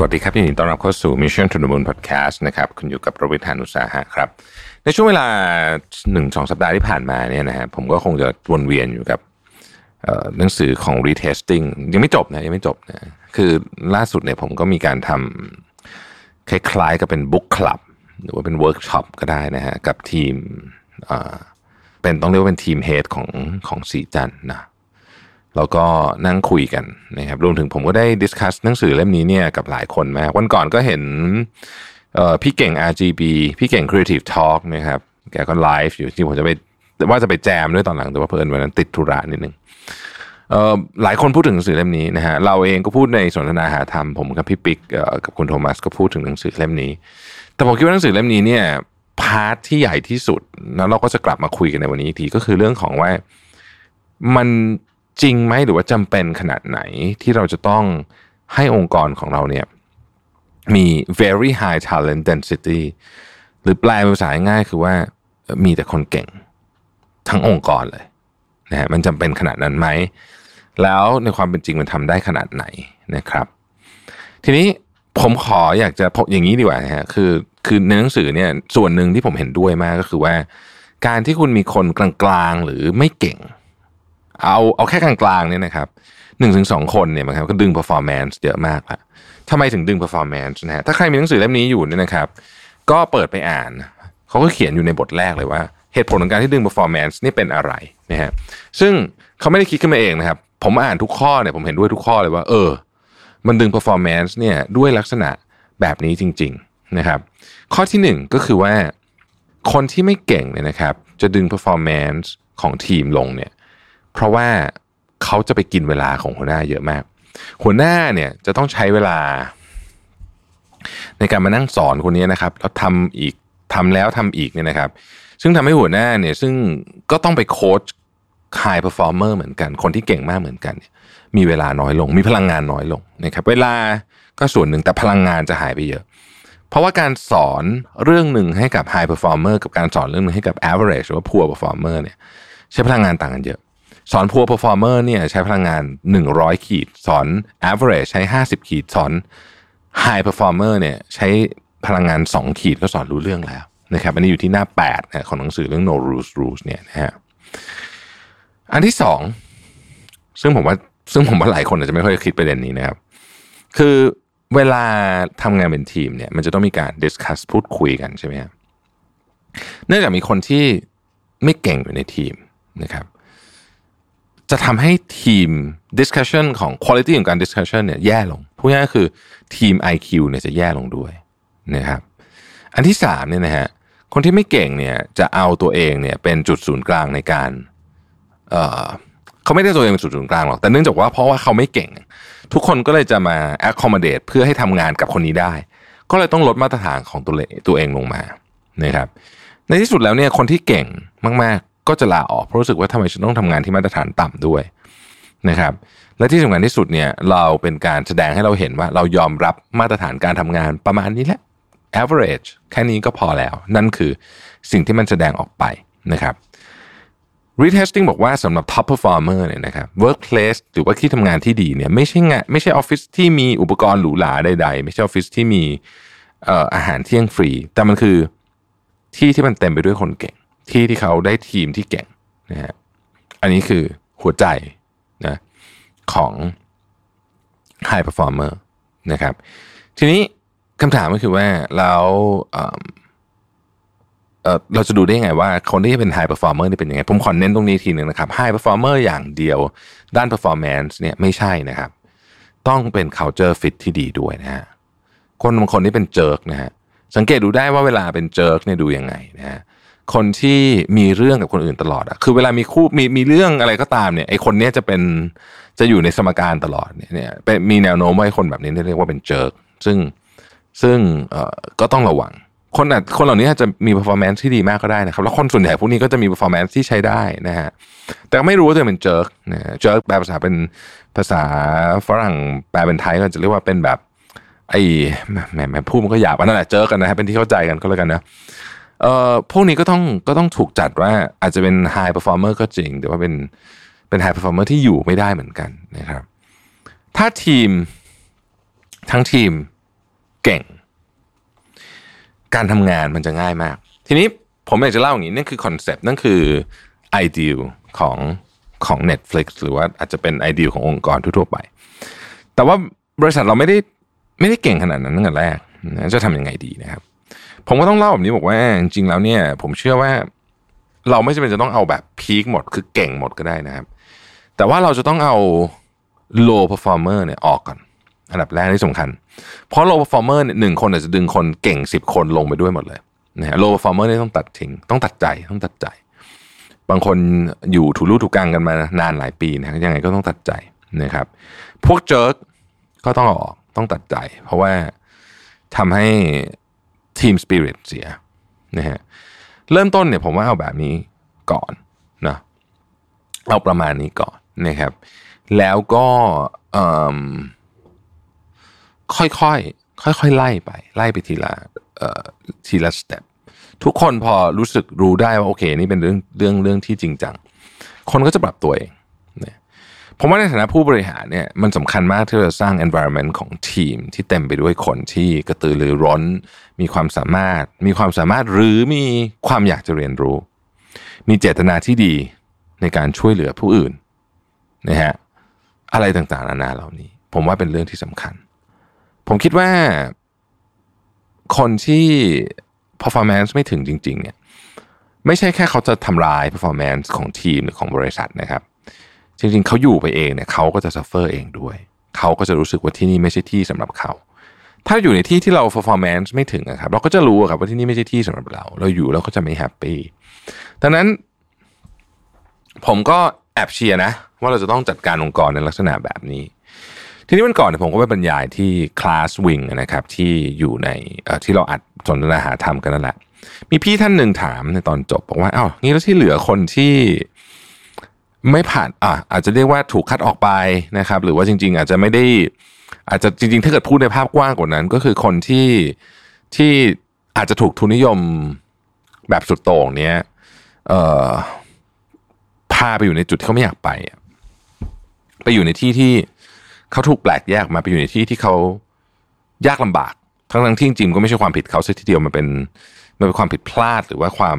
สวัสดีครับยินดีต้อนรับเข้าสู่ Mission to the Moon Podcast นะครับคุณอยู่กับประวิทยานุสาหะครับ ในช่วงเวลาหนึ่งสองสัปดาห์ที่ผ่านมาเนี่ยนะฮะผมก็คงจะวนเวียนอยู่กับหนังสือของ retesting ยังไม่จบนะยังไม่จบนะคือล่าสุดเนี่ยผมก็มีการทำคล้ายๆกับเป็น book club หรือว่าเป็น workshop ก็ได้นะฮะกับทีมเป็นต้องเรียกว่าเป็นทีมเฮดของของสีจันนะ แล้วก็นั่งคุยกันนะครับรวมถึงผมก็ได้ discuss หนังสือเล่มนี้เนี่ยกับหลายคนมากวันก่อนก็เห็นพี่เก่ง RGB พี่เก่ง Creative Talk นะครับแกก็ไลฟ์อยู่ที่ผมจะไปว่าจะไปแจมด้วยตอนหลังแต่ว่าเผอิญวันนั้นติดธุระนิดนึงเอ่อหลายคนพูดถึงหนังสือเล่มนี้นะฮะเราเองก็พูดในสนทนาหาธรรมผมกับพี่ปิ๊กกับคุณโทมัสก็พูดถึงหนังสือเล่มนี้ แต่ผมคิดว่าหนังสือเล่มนี้เนี่ย part ที่ใหญ่ที่สุดแล้วเราก็จะกลับมาคุยกันในวันนี้อีกทีก็คือเรื่องของว่ามัน จริงไหมหรือว่าจำเป็นขนาดไหนที่เราจะต้องให้องค์กรของเราเนี่ยมี very high talent density หรือแปลเป็นภาษาง่ายคือว่ามีแต่คนเก่งทั้งองค์กรเลยนะฮะมันจำเป็นขนาดนั้นไหม แล้วในความเป็นจริงมันทำได้ขนาดไหนนะครับ ทีนี้ผมขออยากจะพบอย่างนี้ดีกว่านะฮะคือคือในหนังสือเนี่ยส่วนหนึ่งที่ผมเห็นด้วยมากก็คือว่า การที่คุณมีคนกลางๆหรือไม่เก่ง เอาเอาแค่กลางๆเนี่ยนะครับหนึ่งถึงสองคนเนี่ยมันครับก็ดึง performance เยอะมากละทำไมถึงดึง performance นะฮะถ้าใครมีหนังสือเล่มนี้อยู่เนี่ยนะครับ ก็เปิดไปอ่าน เขาก็เขียนอยู่ในบทแรกเลยว่า เหตุผลของการที่ดึง performance นี่เป็นอะไรนะฮะซึ่งเขาไม่ได้คิดขึ้นมาเองนะครับ ผมอ่านทุกข้อเนี่ยผมเห็นด้วยทุกข้อเลยว่า เออ มันดึง performance เนี่ยด้วยลักษณะแบบนี้จริง ๆนะครับ ข้อที่หนึ่งก็คือว่าคนที่ไม่เก่งเนี่ยนะครับ จะดึง performance ของทีมลงเนี่ย เพราะว่าเขาจะไปกินเวลาของหัวหน้าเยอะมาก หัวหน้าเนี่ยจะต้องใช้เวลา ในการมานั่งสอนคนนี้นะครับแล้วทำอีกทำแล้วทำอีกเนี่ยนะครับ ซึ่งทำให้หัวหน้าเนี่ยซึ่งก็ต้องไปโค้ช high performer เหมือนกัน คนที่เก่งมากเหมือนกันนมีเวลาน้อยลง มีพลังงานน้อยลงนะครับ เวลาก็ส่วนหนึ่งแต่พลังงานจะหายไปเยอะ เพราะว่าการสอนเรื่องหนึ่งให้กับ high performer กับการสอนเรื่องหนึ่งให้กับ average หรือว่า poor performer เนี่ยใช้พลังงานต่างกันเยอะ สอน poor performer เนี่ยใช้พลังงาน 100 ขีด สอน average ใช้ 50 ขีด สอน high performer เนี่ยใช้พลังงาน 2 ขีดก็สอนรู้เรื่องแล้วนะครับอันนี้อยู่ที่หน้า8นะของหนังสือเรื่อง no rules rules เนี่ยนะฮะอันที่สองซึ่งผมว่าซึ่งผมว่าหลายคนอาจจะไม่ค่อยคิดประเด็นนี้นะครับ คือเวลาทำงานเป็นทีมเนี่ย มันจะต้องมีการ discuss พูดคุยกันใช่ไหมครับเนื่องจากมีคนที่ไม่เก่งอยู่ในทีมนะครับ จะทำให้ทีม discussion ของ quality ของการ discussion เนี่ยแย่ลงพูดง่ายๆคือทีม IQ เนี่ยจะแย่ลงด้วยนะครับ อันที่สามเนี่ยนะฮะคนที่ไม่เก่งเนี่ยจะเอาตัวเองเนี่ยเป็นจุดศูนย์กลางในการเอ่อเขาไม่ได้ตัวเองเป็นจุดศูนย์กลางหรอกแต่เนื่องจากว่าเพราะว่าเขาไม่เก่ง ทุกคนก็เลยจะมา accommodate เพื่อให้ทำงานกับคนนี้ได้ ก็เลยต้องลดมาตรฐานของตัวเลตัวเองลงมานะครับในที่สุดแล้วเนี่ยคนที่เก่งมาก ก็จะลาออกเพราะรู้สึกว่าทำไมฉันต้องทำงานที่มาตรฐานต่ำด้วยนะครับ และที่สำคัญที่สุดเนี่ยเราเป็นการแสดงให้เราเห็นว่าเรายอมรับมาตรฐานการทำงานประมาณนี้แหละ average แค่นี้ก็พอแล้ว นั่นคือสิ่งที่มันแสดงออกไปนะครับ retesting บอกว่าสำหรับ top performer เนี่ยนะครับ workplace หรือว่าที่ทำงานที่ดีเนี่ยไม่ใช่งานไม่ใช่ออฟฟิศที่มีอุปกรณ์หรูหราใดๆ ไม่ใช่ออฟฟิศที่มีอาหารเที่ยงฟรี แต่มันคือที่ที่มันเต็มไปด้วยคนเก่ง ที่ที่เขาได้ทีมที่เก่งนะฮะอันนี้คือหัวใจนะของ high performer นะครับ ทีนี้คำถามก็คือว่าแล้วเเเราจะดูได้ยังไงว่าคนที่เป็น high performer นี่เป็นยังไง ผมขอเน้นตรงนี้ทีหนึ่งนะครับ high performer อย่างเดียวด้าน performance เนี่ยไม่ใช่นะครับ ต้องเป็น culture fit ที่ดีด้วยนะฮะคนบางคนที่เป็นเจิร์กนะฮะสังเกตดูได้ว่าเวลาเป็น jerk เนี่ยดูยังไงนะฮะ คนที่มีเรื่องกับคนอื่นตลอดอะคือเวลามีคู่มีมีเรื่องอะไรก็ตามเนี่ยไอคนเนี้ยจะเป็นจะอยู่ในสมการตลอดเนี่ยเป็นมีแนวโน้มว่าคนแบบนี้เรียกว่าเป็น jerk ซึ่งซึ่งเอ่อก็ต้องระวัง คนอาจคนเหล่านี้อาจจะมี performance ที่ดีมากก็ได้นะครับ แล้วคนส่วนใหญ่พวกนี้ก็จะมี performance ที่ใช้ได้นะฮะแต่ไม่รู้ว่าจะเป็น jerk นะ jerk แปลภาษาเป็นภาษาฝรั่งแปลเป็นไทยก็จะเรียกว่าเป็นแบบไอ้แหมแหมพูดมันก็หยาบอันนั่นแหละเจิร์กันนะฮะเป็นที่เข้าใจกันก็แล้วกันนะ เอ่อพวกนี้ก็ต้องก็ต้องถูกจัดว่าอาจจะเป็น high performer ก็จริง แต่ว่าเป็นเป็น high performer ที่อยู่ไม่ได้เหมือนกันนะครับ ถ้าทีมทั้งทีมเก่ง การทำงานมันจะง่ายมาก ทีนี้ผมอยากจะเล่าอย่างนี้นั่นคือคอนเซปต์นั่นคือไอเดียของของ Netflix หรือว่าอาจจะเป็นไอเดียขององค์กรทั่วๆไป แต่ว่าบริษัทเราไม่ได้ไม่ได้เก่งขนาดนั้นตั้งแต่แรกจะทำยังไงดีนะครับ ผมก็ต้องเล่าแบบนี้บอกว่าจริงๆแล้วเนี่ย ผมเชื่อว่า เราไม่จำเป็นจะต้องเอาแบบพีคหมดคือเก่งหมดก็ได้นะครับ แต่ว่าเราจะต้องเอา low performer เนี่ยออกก่อน อันดับแรกที่สำคัญ เพราะ low performer เนี่ยหนึ่งคนอาจจะดึงคนเก่งสิบคนลงไปด้วยหมดเลยนะฮะ low performer เนี่ยต้องตัดทิ้งต้องตัดใจต้องตัดใจ บางคนอยู่ถูลู่ถูกังกันมานานหลายปีนะยังไงก็ต้องตัดใจนะครับ พวก jerk ก็ต้องออกต้องตัดใจ เพราะว่าทำให้ team spirit เสียนะฮะเริ่มต้นเนี่ยผมว่าเอาแบบนี้ก่อนนะเอาประมาณนี้ก่อนนะครับ แล้วก็ค่อยๆค่อยๆไล่ไป ไล่ไปทีละทีละสเต็ปทุกคนพอรู้สึกรู้ได้ว่าโอเค นี่เป็นเรื่องเรื่องเรื่องที่จริงจัง คนก็จะปรับตัวเองเนี่ย ผมว่าในฐานะผู้บริหารเนี่ยมันสำคัญมากที่เราสร้าง environment ของทีม ที่เต็มไปด้วยคนที่กระตือรือร้น มีความสามารถ มีความสามารถหรือมีความอยากจะเรียนรู้ มีเจตนาที่ดีในการช่วยเหลือผู้อื่นนะฮะอะไรต่างๆนานาเหล่านี้ ผมว่าเป็นเรื่องที่สำคัญ ผมคิดว่า คนที่ performance ไม่ถึงจริง ๆ เนี่ย ไม่ใช่แค่เขาจะทำลาย performance ของทีมหรือของบริษัทนะครับ จริงๆเขาอยู่ไปเองเนี่ยเขาก็จะ suffer เองด้วย เขาก็จะรู้สึกว่าที่นี่ไม่ใช่ที่สำหรับเขา ถ้าอยู่ในที่ที่เรา performance ไม่ถึงนะครับ เราก็จะรู้ครับว่าที่นี่ไม่ใช่ที่สำหรับเรา เราอยู่แล้วก็จะไม่แฮปปี้ดังนั้น ผมก็แอบเชียร์นะ ว่าเราจะต้องจัดการองค์กรในลักษณะแบบนี้ ทีนี้วันก่อนผมก็ไปบรรยายที่คลาสวิงนะครับ ที่อยู่ในที่เราอัดสนทนาหาธรรมกันนั่นแหละมีพี่ท่านหนึ่งถามในตอนจบบอกว่าอ้าวงี้แล้วที่เหลือคนที่ ไม่ผ่านอะอาจจะเรียกว่าถูกคัดออกไปนะครับ หรือว่าจริง ๆ อาจจะไม่ได้ อาจจะจริง ๆ ถ้าเกิดพูดในภาพกว้างกว่านั้น ก็คือคนที่ที่อาจจะถูกทุนนิยมแบบสุดโต่งเนี้ยเอ่อพาไปอยู่ในจุดที่เขาไม่อยากไปไปอยู่ในที่ที่เขาถูกแปลกแยกมาไปอยู่ในที่ที่เขายากลำบาก ทั้งทั้งที่จริงก็ไม่ใช่ความผิดเขาสักทีเดียวมันเป็นมันเป็นความผิดพลาดหรือว่าความ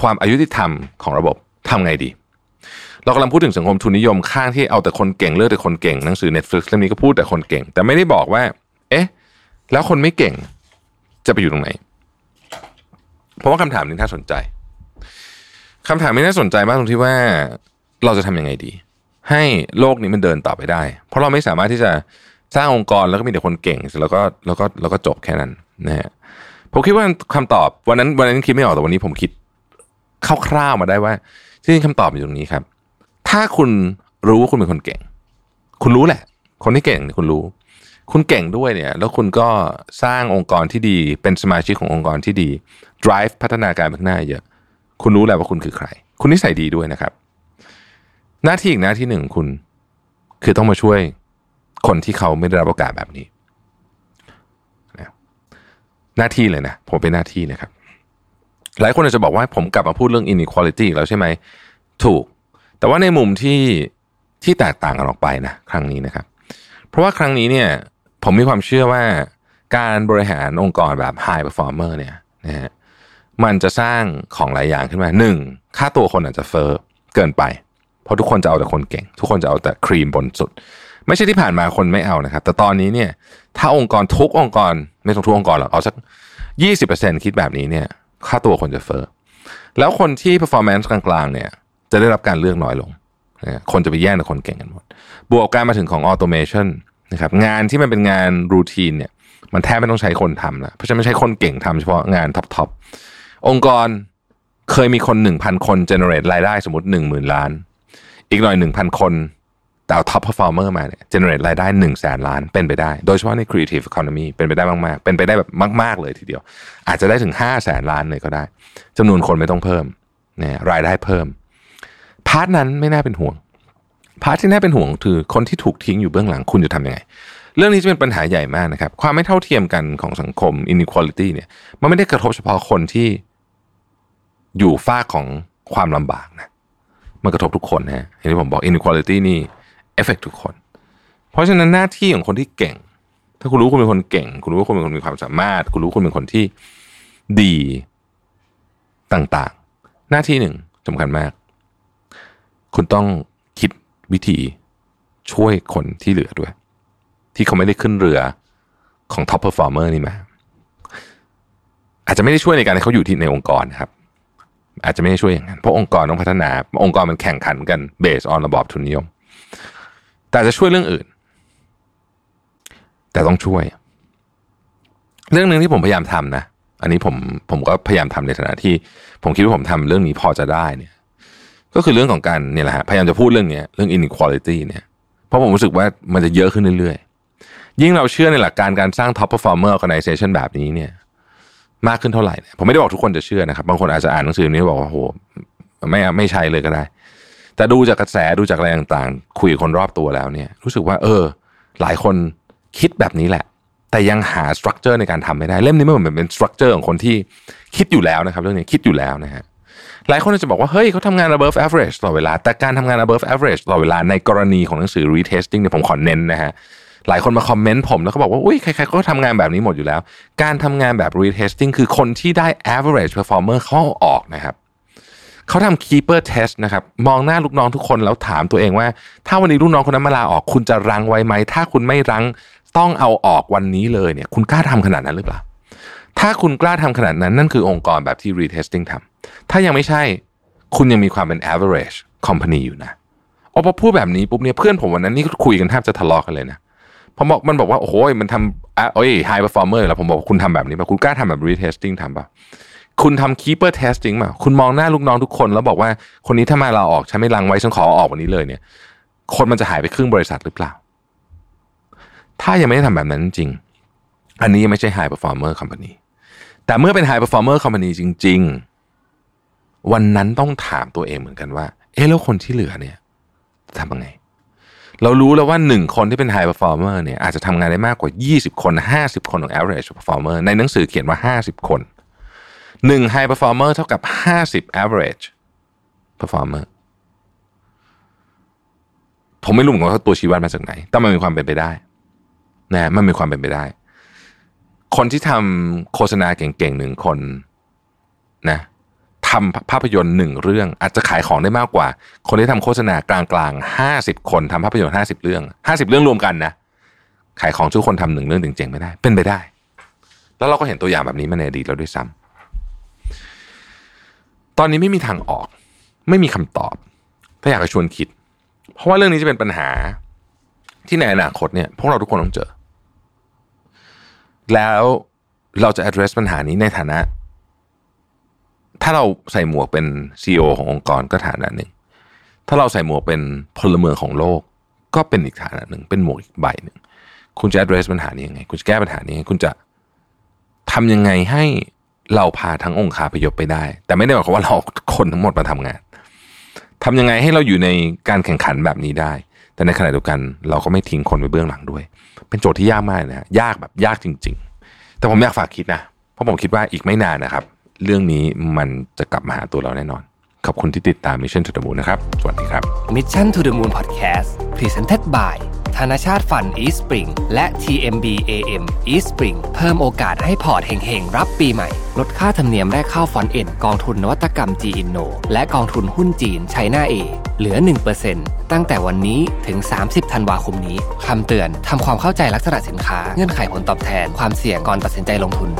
ความอายุติธรรมของระบบทำไงดี เรากำลังพูดถึงสังคมทุนนิยมข้างที่เอาแต่คนเก่งเลือกแต่คนเก่งหนังสือ Netflix เล่มนี้ก็พูดแต่คนเก่ง แต่ไม่ได้บอกว่า เอ๊ะ แล้วคนไม่เก่งจะไปอยู่ตรงไหน เพราะว่าคำถามนี้น่าสนใจคำถามนี้น่าสนใจมากตรงที่ว่าเราจะทำยังไงดี ให้โลกนี้มันเดินต่อไปได้ เพราะเราไม่สามารถที่จะสร้างองค์กรแล้วก็มีแต่คนเก่งแล้วก็แล้วก็แล้วก็จบแค่นั้นนะฮะผมคิดว่าคำตอบวันนั้นวันนั้นคิดไม่ออกแต่วันนี้ผมคิดคร่าวๆมาได้ว่าที่จริงคำตอบอยู่ตรงนี้ครับ ถ้าคุณรู้ว่าคุณเป็นคนเก่ง คุณรู้แหละ คนที่เก่งคุณรู้ คุณเก่งด้วยเนี่ย แล้วคุณก็สร้างองค์กรที่ดีเป็นสมาชิกขององค์กรที่ดี drive พัฒนาการไปข้างหน้าเยอะ คุณรู้แล้วว่าคุณคือใคร คุณนิสัยดีด้วยนะครับ หน้าที่อีกหน้าที่หนึ่งคุณคือต้องมาช่วยคนที่เขาไม่ได้รับโอกาสแบบนี้หน้าที่เลยนะ ผมเป็นหน้าที่นะครับ หลายคนอาจจะบอกว่าผมกลับมาพูดเรื่อง inequality แล้วใช่ไหม ถูก แต่ว่าในมุมที่ที่แตกต่างกันออกไปนะครั้งนี้นะครับ เพราะว่าครั้งนี้เนี่ยผมมีความเชื่อว่าการบริหารองค์กรแบบ high performer เนี่ยนะฮะมันจะสร้างของหลายอย่างขึ้นมาหนึ่งค่าตัวคนอาจจะเฟอ้อเกินไป เพราะทุกคนจะเอาแต่คนเก่ง ทุกคนจะเอาแต่ครีมบนสุด ไม่ใช่ที่ผ่านมาคนไม่เอานะครับ แต่ตอนนี้เนี่ย ถ้าองค์กรทุกองค์กรไม่ต้องทุกองค์กรหรอกเอาสักยี่สิบเปอร์เซ็นคิดแบบนี้เนี่ย ค่าตัวคนจะเฟอ้อแล้วคนที่ performance กลางๆเนี่ย จะได้รับการเลือกน้อยลง คนจะไปแย่งกับคนเก่งกันหมด บวกการมาถึงของ automation นะครับงานที่มันเป็นงานรูทีนเนี่ยมันแทบไม่ต้องใช้คนทำล้วเพราะฉะนั้นไม่ใช่คนเก่งทำเฉพาะงานท็อปๆองค์กรเคยมีคนหนึ่งพันคน generate รายได้สมมติหนึ่งหมื่นล้าน อีกหน่อยหนึ่งพันคนแต่เอา top performer มาเนี่ย generate รายได้1นึ่งแสนล้านเป็นไปได้ โดยเฉพาะใน creative economy เป็นไปได้มากๆ เป็นไปได้แบบมาก ๆ เลยทีเดียว อาจจะได้ถึง5้าแสนล้านเลยก็ได้จำนวนคนไม่ต้องเพิ่มเนี่ยรายได้เพิ่ม พาร์ทนั้นไม่น่าเป็นห่วง part ที่น่าเป็นห่วงคือคนที่ถูกทิ้งอยู่เบื้องหลังคุณจะทำยังไง เรื่องนี้จะเป็นปัญหาใหญ่มากนะครับ ความไม่เท่าเทียมกันของสังคม inequality เนี่ย มันไม่ได้กระทบเฉพาะคนที่อยู่ฝั่งของความลำบากนะ มันกระทบทุกคนนะเห็นที่ผมบอก inequality นี่ affect ทุกคน เพราะฉะนั้นหน้าที่ของคนที่เก่ง ถ้าคุณรู้คุณเป็นคนเก่ง คุณรู้ว่าคุณเป็นคนมีความสามารถ คุณรู้คุณเป็นคนที่ดีต่างๆ หน้าที่หนึ่งสำคัญมาก คุณต้องคิดวิธีช่วยคนที่เหลือด้วย ที่เขาไม่ได้ขึ้นเรือของ top performer นี่มาอาจจะไม่ได้ช่วยในการให้เขาอยู่ที่ในองค์กรนะครับ อาจจะไม่ได้ช่วยอย่างนั้นเพราะองค์กรต้องพัฒนา องค์กรมันแข่งขันกัน based on ระบอบทุนนิยม แต่จะช่วยเรื่องอื่น แต่ต้องช่วย เรื่องหนึ่งที่ผมพยายามทำนะ อันนี้ผมผมก็พยายามทำในฐานะที่ ผมคิดว่าผมทำเรื่องนี้พอจะได้เนี่ย ก็คือเรื่องของการเนี่ยแหละฮะพยายามจะพูดเรื่องนี้เรื่อง inequality เนี่ยเพราะผมรู้สึกว่ามันจะเยอะขึ้นเรื่อยๆ ยิ่งเราเชื่อในหลักการการสร้าง top performer organization แบบนี้เนี่ย มากขึ้นเท่าไหร่เนี่ยผมไม่ได้บอกทุกคนจะเชื่อนะครับ บางคนอาจจะอ่านหนังสือนี้บอกว่าโหไม่ไม่ใช่เลยก็ได้ แต่ดูจากกระแสดูจากอะไรต่างๆ คุยกับคนรอบตัวแล้วเนี่ย รู้สึกว่า เออ หลายคนคิดแบบนี้แหละ แต่ยังหา structure ในการทำไม่ได้เล่มนี้มันเหมือนเป็น structure ของคนที่คิดอยู่แล้วนะครับ เรื่องนี้คิดอยู่แล้วนะฮะ หลายคนจะบอกว่า เฮ้ยเขาทำงาน above average ตลอดเวลา แต่การทำงาน above average ตลอดเวลาในกรณีของหนังสือ retesting เนี่ยผมขอเน้นนะฮะหลายคนมาคอมเมนต์ผมแล้วก็บอกว่าอุ้ยใครๆก็ทำงานแบบนี้หมดอยู่แล้ว การทำงานแบบ retesting คือคนที่ได้ average performer เข้าออกนะครับเขาทำ keeper test นะครับมองหน้าลูกน้องทุกคนแล้วถามตัวเองว่า ถ้าวันนี้ลูกน้องคนนั้นมาลาออก คุณจะรังไว้ไหม ถ้าคุณไม่รังต้องเอาออกวันนี้เลยเนี่ย คุณกล้าทำขนาดนั้นหรือเปล่า ถ้าคุณกล้าทำขนาดนั้นนั่นคือองค์กรแบบที่ retesting ทำ ถ้ายังไม่ใช่ คุณยังมีความเป็น average company อยู่นะโอพอพูดแบบนี้ปุ๊บเนี่ยเพื่อนผมวันนั้นนี่คุยกันแทบจะทะเลาะกันเลยนะพอบอกมันบอกว่า โอ้โหมันทำอะโอ้ย high performer แล้วผมบอกคุณทำแบบนี้ป่ะคุณกล้าทำแบบ retesting ทำป่ะคุณทำ keeper testing ป่ะคุณมองหน้าลูกน้องทุกคนแล้วบอกว่าคนนี้ถ้ามาเราออกฉันไม่รังไว้ฉันขอออกวันนี้เลยเนี่ย คนมันจะหายไปครึ่งบริษัทหรือเปล่า ถ้ายังไม่ได้ทำแบบนั้นจริง อันนี้ยังไม่ใช่ high performer company แต่เมื่อเป็น high performer company จริง ๆ วันนั้นต้องถามตัวเองเหมือนกันว่า เอ๊ะแล้วคนที่เหลือเนี่ยทำยังไง เรารู้แล้วว่าหนึ่งคนที่เป็น high performer เนี่ยอาจจะทำงานได้มากกว่า 20 คน 50 คนของ average performer ในหนังสือเขียนว่า 50 คนหนึ่ง high performer เท่ากับ 50 average performer ผมไม่รู้เหมือนกันว่าตัวชี้วัดมาจากไหน แต่มันมีความเป็นไปได้นะมันมีความเป็นไปได้ คนที่ทำโฆษณาเก่งๆหนึ่งคนนะ ทำภาพยนตร์หนึ่งเรื่อง อาจจะขายของได้มากกว่า คนที่ทำโฆษณากลางๆห้าสิบคนทำภาพยนตร์ห้าสิบเรื่องห้าสิบเรื่องรวมกันนะขายของทุกคนทำหนึ่งเรื่องเจ๋งๆไม่ได้ เป็นไปได้ แล้วเราก็เห็นตัวอย่างแบบนี้มาในอดีตแล้วด้วยซ้ำตอนนี้ไม่มีทางออก ไม่มีคำตอบ ถ้าอยากจะชวนคิด เพราะว่าเรื่องนี้จะเป็นปัญหาที่ในอนาคตเนี่ยพวกเราทุกคนต้องเจอ แล้วเราจะ address ปัญหานี้ในฐานะ ถ้าเราใส่หมวกเป็น CEO ขององค์กรก็ฐานะหนึ่ง ถ้าเราใส่หมวกเป็นพลเมืองของโลก ก็เป็นอีกฐานะหนึ่ง เป็นหมวกอีกใบหนึ่ง คุณจะ address ปัญหานี้ยังไง คุณจะแก้ปัญหานี้คุณจะทำยังไงให้เราพาทั้งองค์คาพยพไปได้ แต่ไม่ได้หมายความว่าเราคนทั้งหมดมาทำงานทำยังไงให้เราอยู่ในการแข่งขันแบบนี้ได้ แต่ในขณะเดียวกัน เราก็ไม่ทิ้งคนไปเบื้องหลังด้วย เป็นโจทย์ที่ยากมากนะยากแบบยากจริง ๆ แต่ผมอยากฝากคิดนะ เพราะผมคิดว่าอีกไม่นานนะครับ เรื่องนี้มันจะกลับมาหาตัวเราแน่นอน ขอบคุณที่ติดตาม Mission to the Moon นะครับ สวัสดีครับ Mission to the Moon Podcast Presented by ธนชาติฟัน East Spring และ TMB AM East Spring เพิ่มโอกาสให้พอร์ตเฮงๆ รับปีใหม่ ลดค่าธรรมเนียมแรกเข้าฟอนเอ็นกองทุนนวัตกรรม G Inno และกองทุนหุ้นจีนไชน่าเอเหลือ 1%ตั้งแต่วันนี้ถึง 30 ธันวาคมนี้ คำเตือน ทำความเข้าใจลักษณะสินค้า เงื่อนไขผลตอบแทน ความเสี่ยงก่อนตัดสินใจลงทุน